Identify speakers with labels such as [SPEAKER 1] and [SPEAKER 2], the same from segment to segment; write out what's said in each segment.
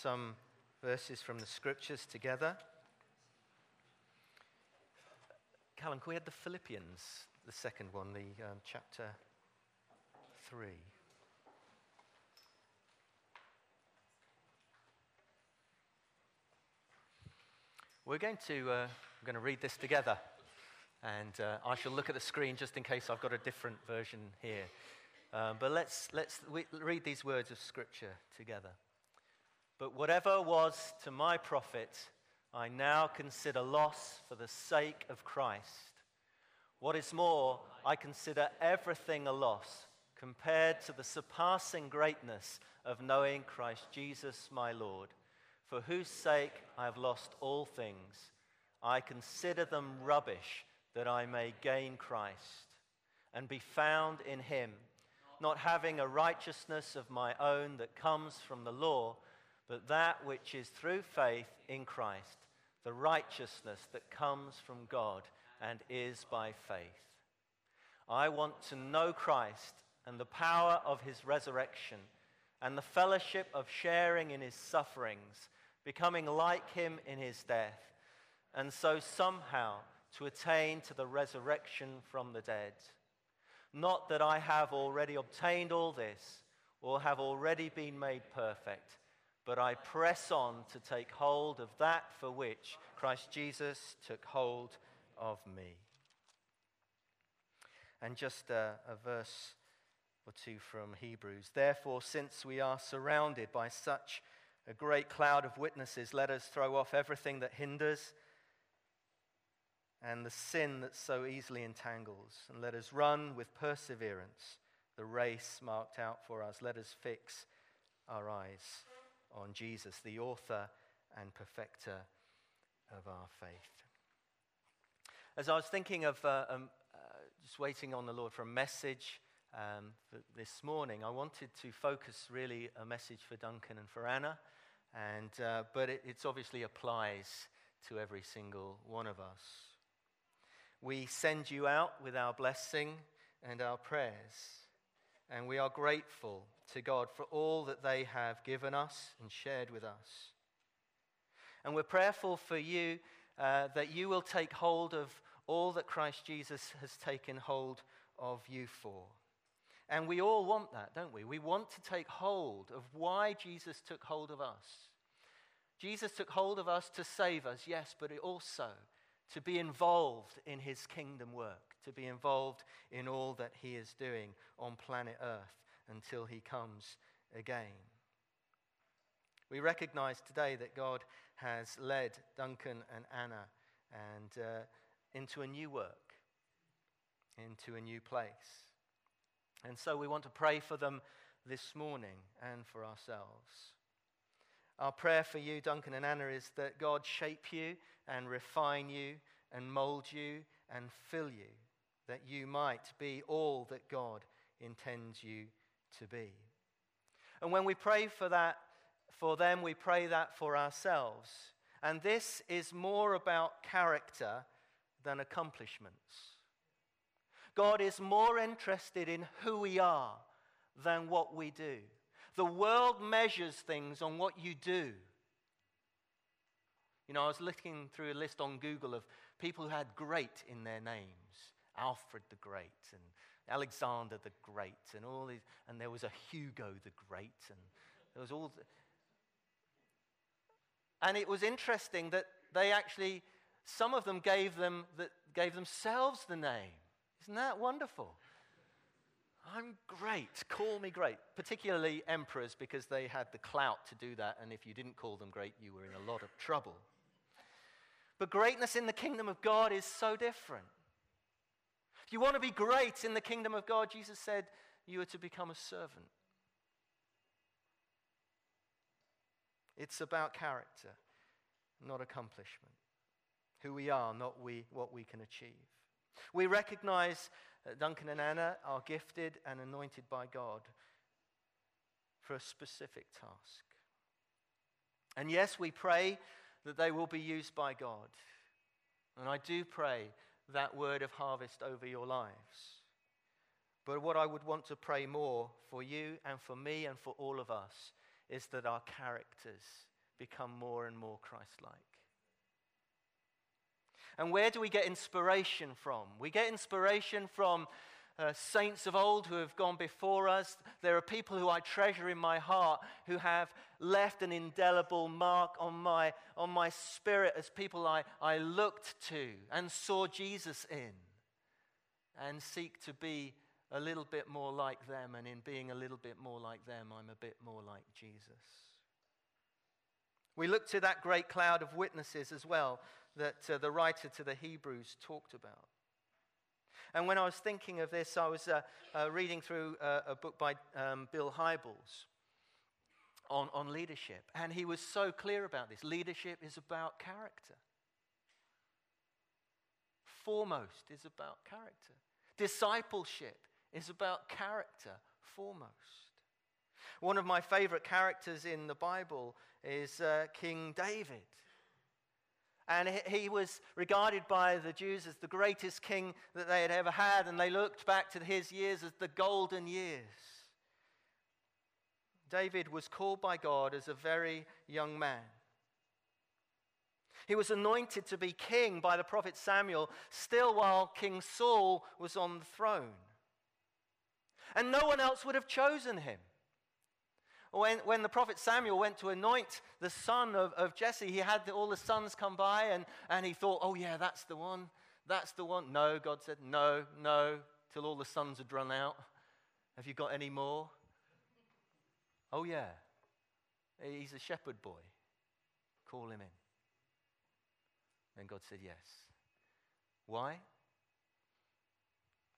[SPEAKER 1] some verses from the scriptures together. Callum, can we have the Philippians, the second one, the um, chapter 3? We're going to, uh, we're going to read this together. And uh, I shall look at the screen just in case I've got a different version here. Um, but let's, let's read these words of Scripture together. But whatever was to my profit, I now consider loss for the sake of Christ. What is more, I consider everything a loss compared to the surpassing greatness of knowing Christ Jesus my Lord, for whose sake I have lost all things. I consider them rubbish that I may gain Christ and be found in him, not having a righteousness of my own that comes from the law but that which is through faith in Christ, the righteousness that comes from God and is by faith. I want to know Christ and the power of his resurrection and the fellowship of sharing in his sufferings, becoming like him in his death, and so somehow to attain to the resurrection from the dead. Not that I have already obtained all this or have already been made perfect but I press on to take hold of that for which Christ Jesus took hold of me. And just a, a verse or two from Hebrews. Therefore, since we are surrounded by such a great cloud of witnesses, let us throw off everything that hinders and the sin that so easily entangles, and let us run with perseverance the race marked out for us. Let us fix our eyes on Jesus, the author and perfecter of our faith. As I was thinking of uh, um, uh, just waiting on the Lord for a message um, for this morning, I wanted to focus really a message for Duncan and for Anna, and, uh, but it obviously applies to every single one of us. We send you out with our blessing and our prayers, and we are grateful to God for all that they have given us and shared with us. And we're prayerful for you uh, that you will take hold of all that Christ Jesus has taken hold of you for. And we all want that, don't we? We want to take hold of why Jesus took hold of us. Jesus took hold of us to save us, yes, but also to be involved in his kingdom work, to be involved in all that he is doing on planet Earth until he comes again. We recognize today that God has led Duncan and Anna and uh, into a new work, into a new place. And so we want to pray for them this morning and for ourselves. Our prayer for you, Duncan and Anna, is that God shape you and refine you and mold you and fill you, that you might be all that God intends you to be. And when we pray for that for them, we pray that for ourselves. And this is more about character than accomplishments. God is more interested in who we are than what we do. The world measures things on what you do. You know, I was looking through a list on Google of people who had great in their names Alfred the Great and Alexander the Great, and all these, and there was a Hugo the Great, and there was all. The, and it was interesting that they actually, some of them gave them that gave themselves the name. Isn't that wonderful? I'm great. Call me great. Particularly emperors, because they had the clout to do that, and if you didn't call them great, you were in a lot of trouble. But greatness in the kingdom of God is so different. If you want to be great in the kingdom of God, Jesus said you are to become a servant. It's about character, not accomplishment. Who we are, not we, what we can achieve. We recognize that Duncan and Anna are gifted and anointed by God for a specific task. And yes, we pray that they will be used by God. And I do pray that word of harvest over your lives. But what I would want to pray more for you and for me and for all of us is that our characters become more and more Christ like. And where do we get inspiration from? We get inspiration from uh, saints of old who have gone before us. There are people who I treasure in my heart who have left an indelible mark on my, on my spirit as people I, I looked to and saw Jesus in and seek to be a little bit more like them. And in being a little bit more like them, I'm a bit more like Jesus. We look to that great cloud of witnesses as well that uh, the writer to the Hebrews talked about. And when I was thinking of this, I was uh, uh, reading through uh, a book by um, Bill Hybels on, on leadership. And he was so clear about this. Leadership is about character. Foremost is about character. Discipleship is about character foremost. One of my favorite characters in the Bible is uh, King David. And he was regarded by the Jews as the greatest king that they had ever had, and they looked back to his years as the golden years. David was called by God as a very young man. He was anointed to be king by the prophet Samuel, still while King Saul was on the throne. And no one else would have chosen him. When, when the prophet Samuel went to anoint the son of, of Jesse, he had the, all the sons come by and, and he thought, oh, yeah, that's the one. That's the one. No, God said, no, no, till all the sons had run out. Have you got any more? Oh, yeah. He's a shepherd boy. Call him in. Then God said, yes. Why?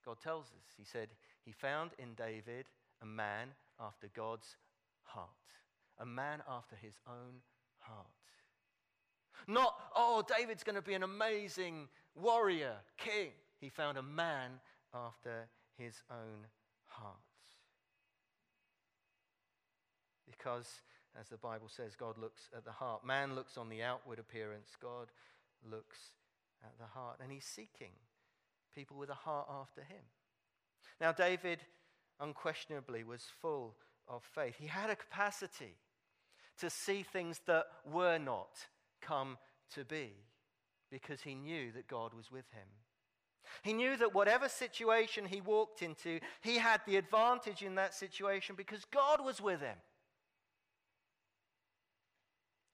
[SPEAKER 1] God tells us. He said, He found in David a man after God's heart, a man after his own heart. Not, oh, David's going to be an amazing warrior, king. He found a man after his own heart. Because, as the Bible says, God looks at the heart. Man looks on the outward appearance, God looks at the heart. And he's seeking people with a heart after him. Now, David unquestionably was full of faith. He had a capacity to see things that were not come to be because he knew that God was with him. He knew that whatever situation he walked into, he had the advantage in that situation because God was with him.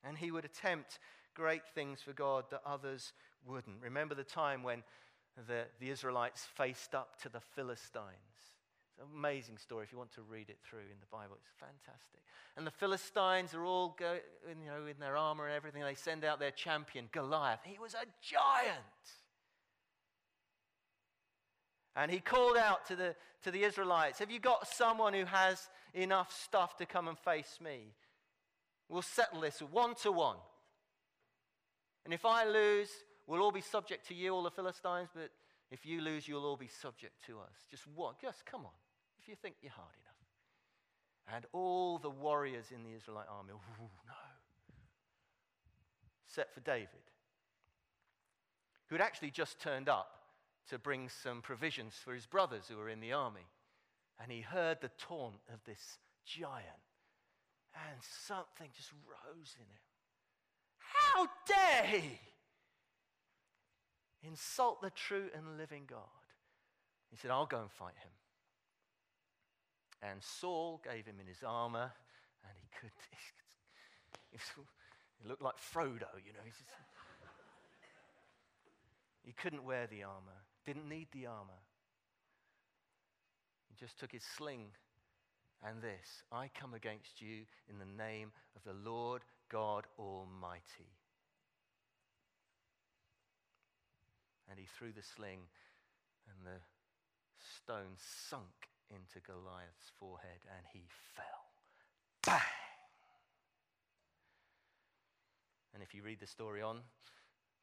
[SPEAKER 1] And he would attempt great things for God that others wouldn't. Remember the time when the, the Israelites faced up to the Philistines? It's an amazing story if you want to read it through in the Bible. It's fantastic. And the Philistines are all go, you know, in their armor and everything. They send out their champion, Goliath. He was a giant. And he called out to the, to the Israelites Have you got someone who has enough stuff to come and face me? We'll settle this one to one. And if I lose, we'll all be subject to you, all the Philistines, but if you lose, you'll all be subject to us. Just one, just come on if you think you're hard enough. And all the warriors in the Israelite army, no. Except for David, who had actually just turned up to bring some provisions for his brothers who were in the army. And he heard the taunt of this giant, and something just rose in him. How dare he insult the true and living God? He said, I'll go and fight him. And Saul gave him in his armor, and he could. He looked like Frodo, you know. Just, he couldn't wear the armor, didn't need the armor. He just took his sling and this I come against you in the name of the Lord God Almighty. And he threw the sling, and the stone sunk into Goliath's forehead and he fell. Bang! And if you read the story on,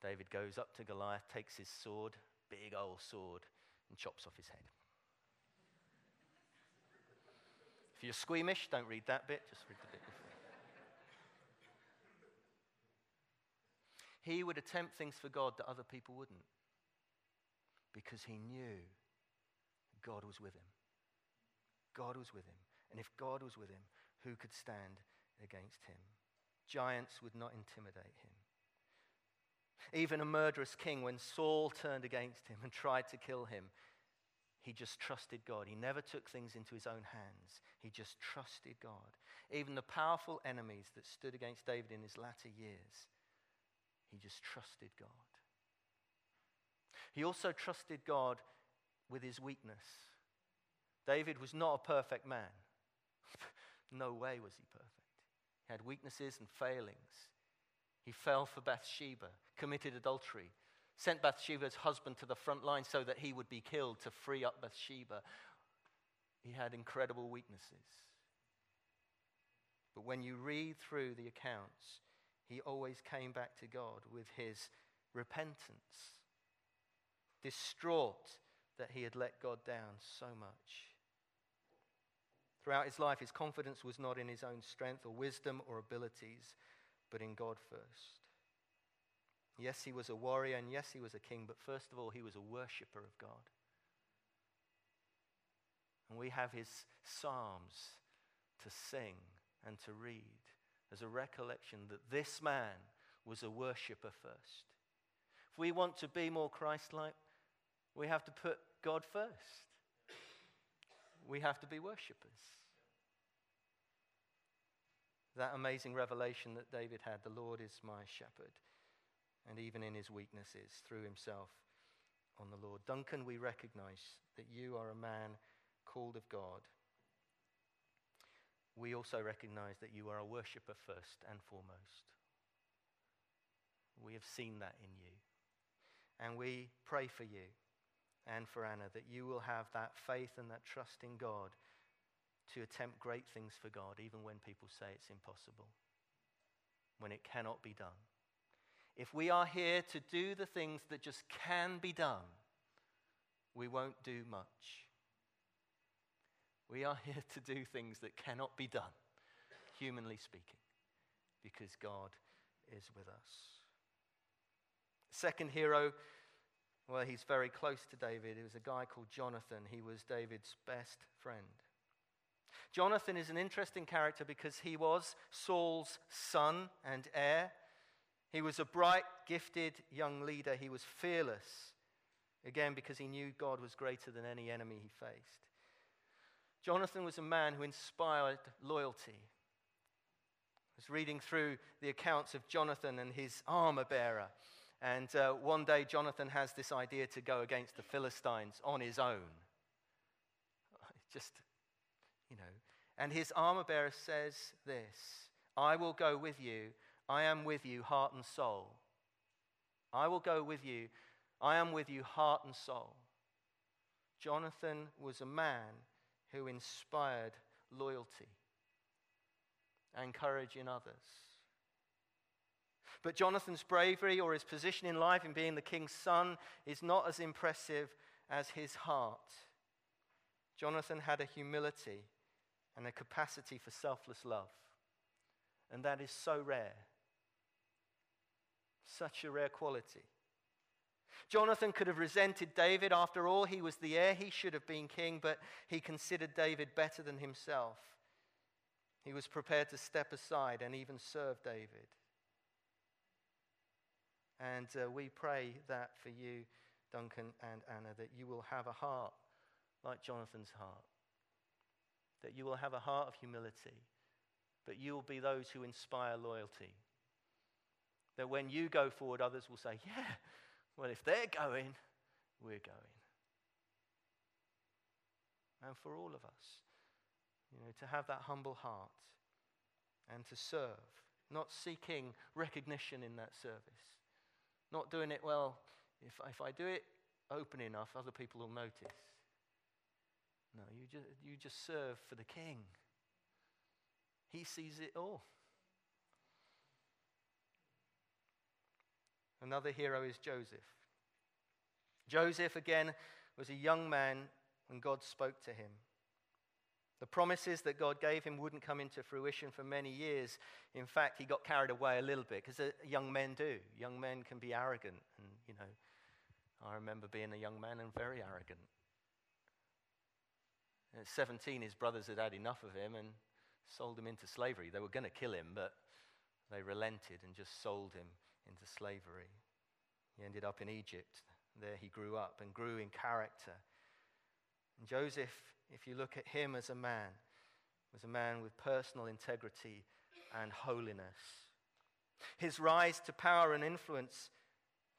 [SPEAKER 1] David goes up to Goliath, takes his sword, big old sword, and chops off his head. if you're squeamish, don't read that bit, just read the bit before. he would attempt things for God that other people wouldn't because he knew God was with him. God was with him. And if God was with him, who could stand against him. Giants would not intimidate him. Even a murderous king, when Saul turned against him and tried to kill him, he just trusted God. He never took things into his own hands. He just trusted God. Even the powerful enemies that stood against David in his latter years, he just trusted God. He also trusted God with his weakness. David was not a perfect man. no way was he perfect. He had weaknesses and failings. He fell for Bathsheba, committed adultery, sent Bathsheba's husband to the front line so that he would be killed to free up Bathsheba. He had incredible weaknesses. But when you read through the accounts, he always came back to God with his repentance, distraught that he had let God down so much. Throughout his life, his confidence was not in his own strength or wisdom or abilities, but in God first. Yes, he was a warrior, and yes, he was a king, but first of all, he was a worshiper of God. And we have his psalms to sing and to read as a recollection that this man was a worshiper first. If we want to be more Christ like, we have to put God first. We have to be worshippers. That amazing revelation that David had the Lord is my shepherd and even in his weaknesses, threw himself on the Lord. Duncan, we recognize that you are a man called of God. We also recognize that you are a worshiper first and foremost. We have seen that in you. And we pray for you and for Anna that you will have that faith and that trust in God to attempt great things for God, even when people say it's impossible, when it cannot be done. If we are here to do the things that just can be done, we won't do much. We are here to do things that cannot be done, humanly speaking, because God is with us. Second hero, well, he's very close to David. He was a guy called Jonathan. He was David's best friend. Jonathan is an interesting character because he was Saul's son and heir. He was a bright, gifted young leader. He was fearless, again, because he knew God was greater than any enemy he faced. Jonathan was a man who inspired loyalty. I was reading through the accounts of Jonathan and his armor bearer. And uh, one day, Jonathan has this idea to go against the Philistines on his own. Just, you know. And his armor bearer says this I will go with you I am with you, heart and soul. I will go with you. I am with you, heart and soul. Jonathan was a man who inspired loyalty and courage in others. But Jonathan's bravery or his position in life in being the king's son is not as impressive as his heart. Jonathan had a humility and a capacity for selfless love, and that is so rare. Such a rare quality. Jonathan could have resented David. After all, he was the heir. He should have been king, but he considered David better than himself. He was prepared to step aside and even serve David. And uh, we pray that for you, Duncan and Anna, that you will have a heart like Jonathan's heart, that you will have a heart of humility, but you will be those who inspire loyalty that when you go forward, others will say, Yeah, well, if they're going, we're going. And for all of us, you know, to have that humble heart and to serve, not seeking recognition in that service, not doing it, well, if, if I do it open enough, other people will notice. No, you just, you just serve for the king. He sees it all. Another hero is Joseph. Joseph, again, was a young man when God spoke to him. The promises that God gave him wouldn't come into fruition for many years. In fact, he got carried away a little bit because young men do. Young men can be arrogant. And, you know, I remember being a young man and very arrogant. At 17, his brothers had had enough of him and sold him into slavery. They were going to kill him, but they relented and just sold him into slavery. He ended up in Egypt. There he grew up and grew in character. And Joseph, if you look at him as a man, was a man with personal integrity and holiness. His rise to power and influence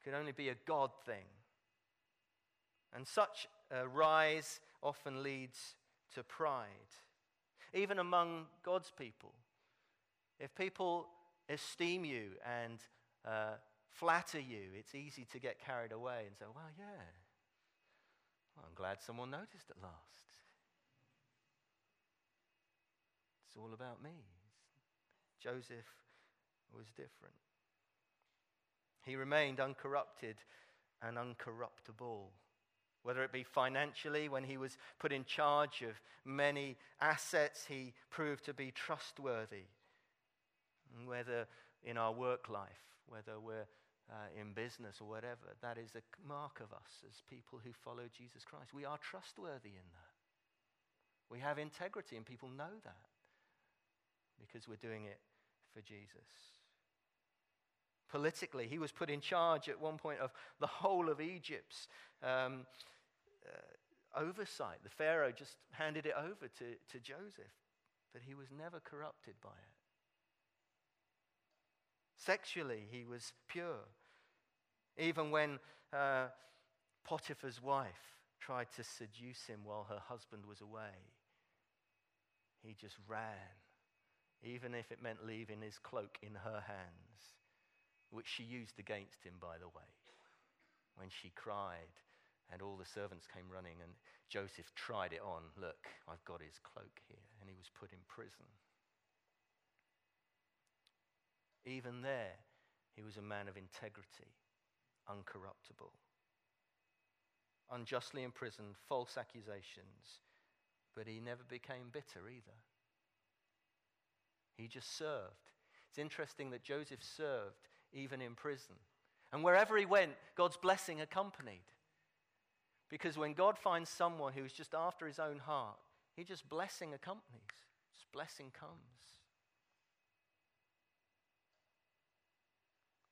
[SPEAKER 1] could only be a God thing. And such a rise often leads to pride, even among God's people. If people esteem you and uh, flatter you, it's easy to get carried away and say, well, yeah, well, I'm glad someone noticed at last. It's all about me. Joseph was different. He remained uncorrupted and uncorruptible. Whether it be financially, when he was put in charge of many assets, he proved to be trustworthy. Whether in our work life, whether we're uh, in business or whatever, that is a mark of us as people who follow Jesus Christ. We are trustworthy in that. We have integrity, and people know that because we're doing it for Jesus. Politically, he was put in charge at one point of the whole of Egypt's um, uh, oversight. The Pharaoh just handed it over to, to Joseph, but he was never corrupted by it. Sexually, he was pure. Even when uh, Potiphar's wife tried to seduce him while her husband was away, he just ran even if it meant leaving his cloak in her hands, which she used against him, by the way, when she cried and all the servants came running and Joseph tried it on. Look, I've got his cloak here. And he was put in prison. Even there, he was a man of integrity, uncorruptible. Unjustly imprisoned, false accusations, but he never became bitter either. He just served. It's interesting that Joseph served even in prison. And wherever he went, God's blessing accompanied. Because when God finds someone who's just after his own heart, he just blessing accompanies. Just blessing comes.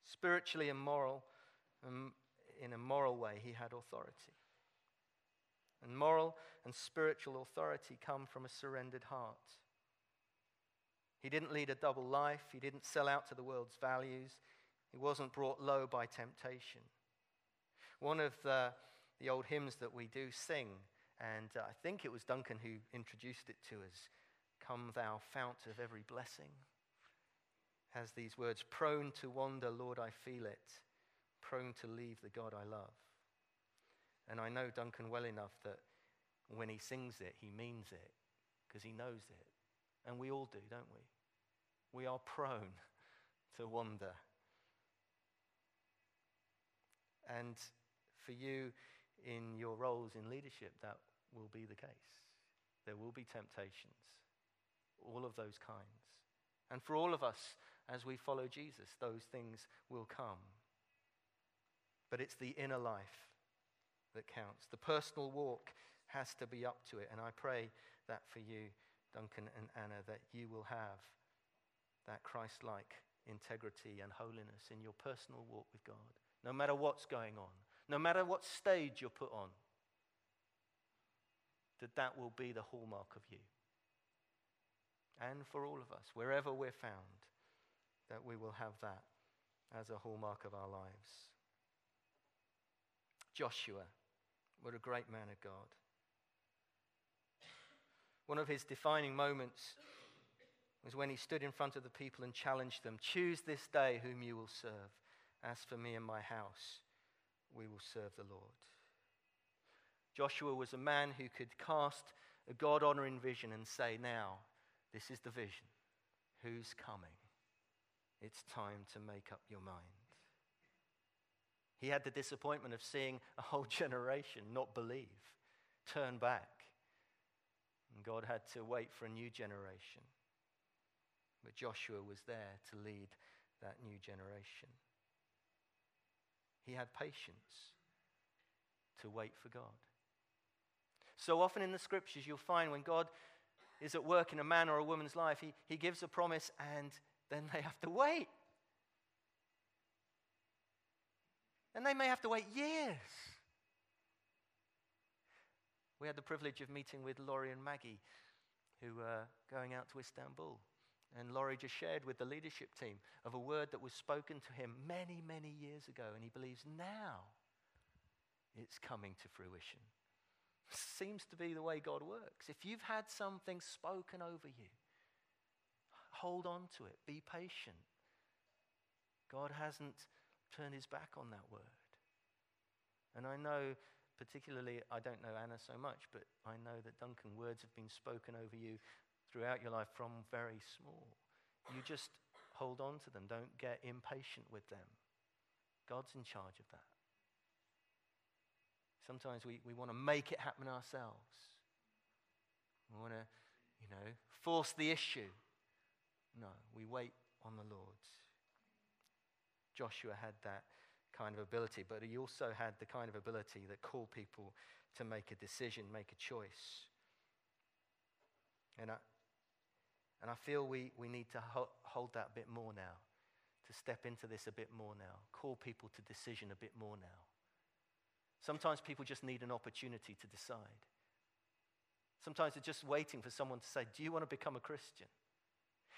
[SPEAKER 1] Spiritually and moral, um, in a moral way, he had authority. And moral and spiritual authority come from a surrendered heart. He didn't lead a double life. He didn't sell out to the world's values. He wasn't brought low by temptation. One of the, the old hymns that we do sing, and uh, I think it was Duncan who introduced it to us Come, thou fount of every blessing, has these words Prone to wander, Lord, I feel it, prone to leave the God I love. And I know Duncan well enough that when he sings it, he means it because he knows it. And we all do, don't we? We are prone to wander. And for you in your roles in leadership, that will be the case. There will be temptations, all of those kinds. And for all of us, as we follow Jesus, those things will come. But it's the inner life that counts. The personal walk has to be up to it. And I pray that for you Duncan and Anna, that you will have that Christ like integrity and holiness in your personal walk with God, no matter what's going on, no matter what stage you're put on, that that will be the hallmark of you. And for all of us, wherever we're found, that we will have that as a hallmark of our lives. Joshua, what a great man of God. One of his defining moments was when he stood in front of the people and challenged them Choose this day whom you will serve. As for me and my house, we will serve the Lord. Joshua was a man who could cast a God honoring vision and say, Now, this is the vision. Who's coming? It's time to make up your mind. He had the disappointment of seeing a whole generation not believe, turn back. And God had to wait for a new generation. But Joshua was there to lead that new generation. He had patience to wait for God. So often in the scriptures, you'll find when God is at work in a man or a woman's life, he, he gives a promise and then they have to wait. And they may have to wait years. We had the privilege of meeting with Laurie and Maggie, who were going out to Istanbul. And Laurie just shared with the leadership team of a word that was spoken to him many, many years ago, and he believes now it's coming to fruition. Seems to be the way God works. If you've had something spoken over you, hold on to it, be patient. God hasn't turned his back on that word. And I know, particularly, I don't know Anna so much, but I know that Duncan, words have been spoken over you throughout your life from very small. You just hold on to them, don't get impatient with them. God's in charge of that. Sometimes we, we want to make it happen ourselves. We want to, you know, force the issue. No, we wait on the Lord. Joshua had that kind of ability, but he also had the kind of ability that called people to make a decision, make a choice. And I, and I feel we, we need to ho- hold that a bit more now, to step into this a bit more now, call people to decision a bit more now. Sometimes people just need an opportunity to decide. Sometimes they're just waiting for someone to say, Do you want to become a Christian?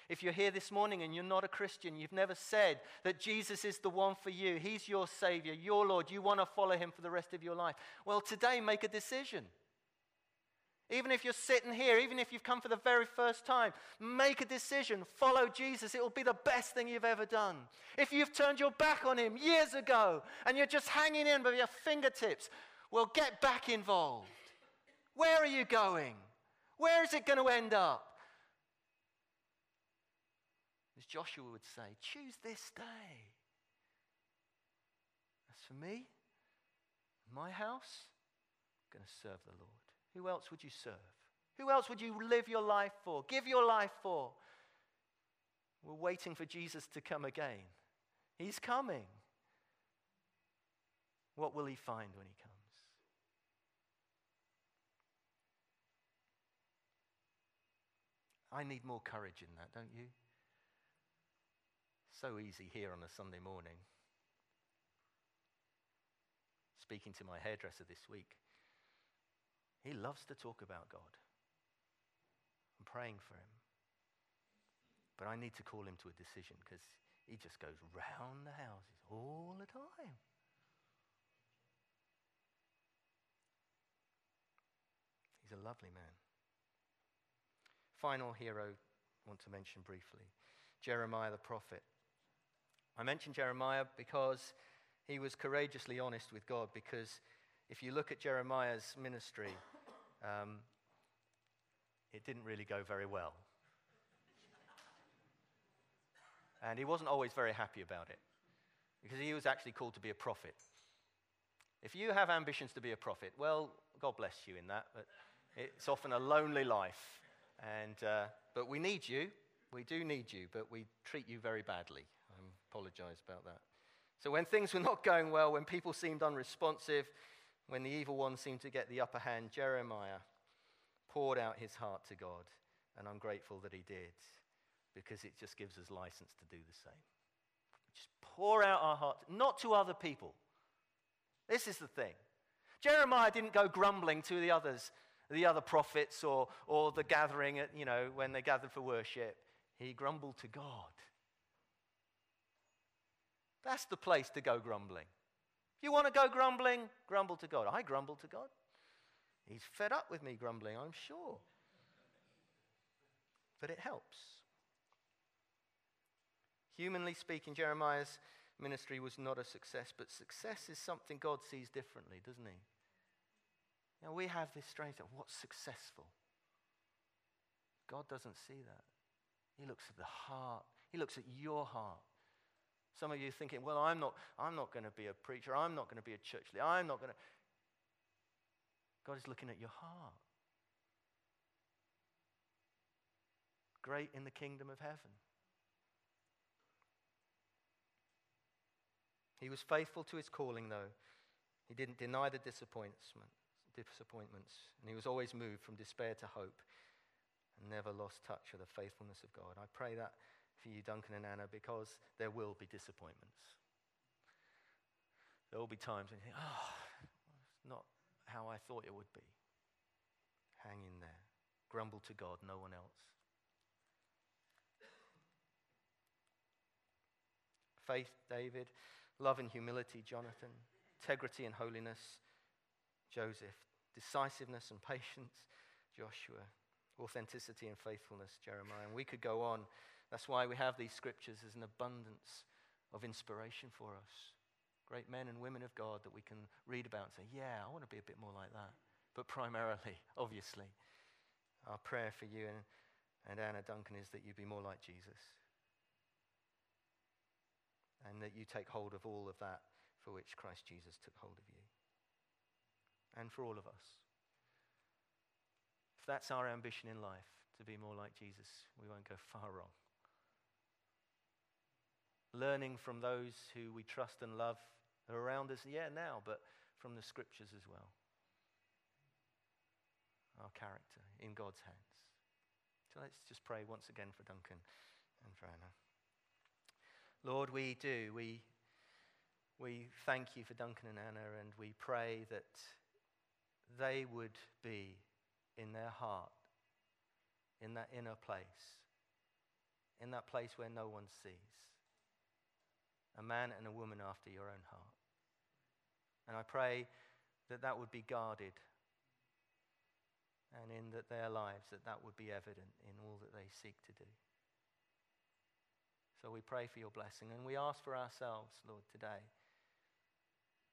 [SPEAKER 1] If you're here this morning and you're not a Christian, you've never said that Jesus is the one for you, He's your Savior, your Lord, you want to follow Him for the rest of your life. Well, today, make a decision. Even if you're sitting here, even if you've come for the very first time, make a decision. Follow Jesus. It will be the best thing you've ever done. If you've turned your back on Him years ago and you're just hanging in by your fingertips, well, get back involved. Where are you going? Where is it going to end up? As Joshua would say, choose this day. As for me, my house, I'm going to serve the Lord. Who else would you serve? Who else would you live your life for? Give your life for? We're waiting for Jesus to come again. He's coming. What will he find when he comes? I need more courage in that, don't you? So easy here on a Sunday morning. Speaking to my hairdresser this week, he loves to talk about God. I'm praying for him. But I need to call him to a decision because he just goes round the houses all the time. He's a lovely man. Final hero I want to mention briefly Jeremiah the prophet. I mention Jeremiah because he was courageously honest with God. Because if you look at Jeremiah's ministry, um, it didn't really go very well. And he wasn't always very happy about it because he was actually called to be a prophet. If you have ambitions to be a prophet, well, God bless you in that, but it's often a lonely life. And, uh, but we need you. We do need you, but we treat you very badly I apologize about that. So, when things were not going well, when people seemed unresponsive, when the evil one seemed to get the upper hand, Jeremiah poured out his heart to God. And I'm grateful that he did because it just gives us license to do the same. Just pour out our heart, not to other people. This is the thing. Jeremiah didn't go grumbling to the others, the other prophets or, or the gathering, at, you know, when they gathered for worship. He grumbled to God. That's the place to go grumbling. If you want to go grumbling, grumble to God. I grumble to God. He's fed up with me grumbling, I'm sure. But it helps. Humanly speaking, Jeremiah's ministry was not a success, but success is something God sees differently, doesn't he? Now, we have this strange thing what's successful? God doesn't see that. He looks at the heart, He looks at your heart. Some of you thinking, well, I'm not, I'm not going to be a preacher. I'm not going to be a church leader. I'm not going to. God is looking at your heart. Great in the kingdom of heaven. He was faithful to his calling, though. He didn't deny the disappointments, and he was always moved from despair to hope. and never lost touch with the faithfulness of God. I pray that for you, Duncan and Anna, because there will be disappointments. There will be times when you think, oh, it's not how I thought it would be. Hang in there. Grumble to God, no one else. Faith, David. Love and humility, Jonathan. Integrity and holiness, Joseph. Decisiveness and patience, Joshua. Authenticity and faithfulness, Jeremiah. And we could go on. That's why we have these scriptures as an abundance of inspiration for us. Great men and women of God that we can read about and say, yeah, I want to be a bit more like that. But primarily, obviously, our prayer for you and, and Anna Duncan is that you be more like Jesus. And that you take hold of all of that for which Christ Jesus took hold of you. And for all of us. If that's our ambition in life, to be more like Jesus, we won't go far wrong. Learning from those who we trust and love around us, yeah, now, but from the scriptures as well. Our character in God's hands. So let's just pray once again for Duncan and for Anna. Lord, we do. We, we thank you for Duncan and Anna, and we pray that they would be in their heart, in that inner place, in that place where no one sees, a man and a woman after your own heart. And I pray that that would be guarded and in that their lives that that would be evident in all that they seek to do. So we pray for your blessing and we ask for ourselves, Lord, today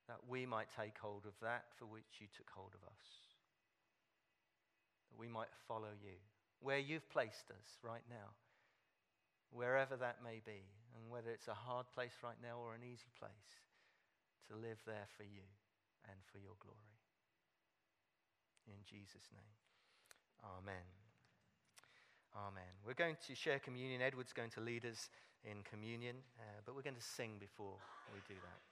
[SPEAKER 1] that we might take hold of that for which you took hold of us. That we might follow you where you've placed us right now, wherever that may be, and whether it's a hard place right now or an easy place, to live there for you and for your glory. In Jesus' name. Amen. Amen. We're going to share communion. Edward's going to lead us in communion, uh, but we're going to sing before we do that.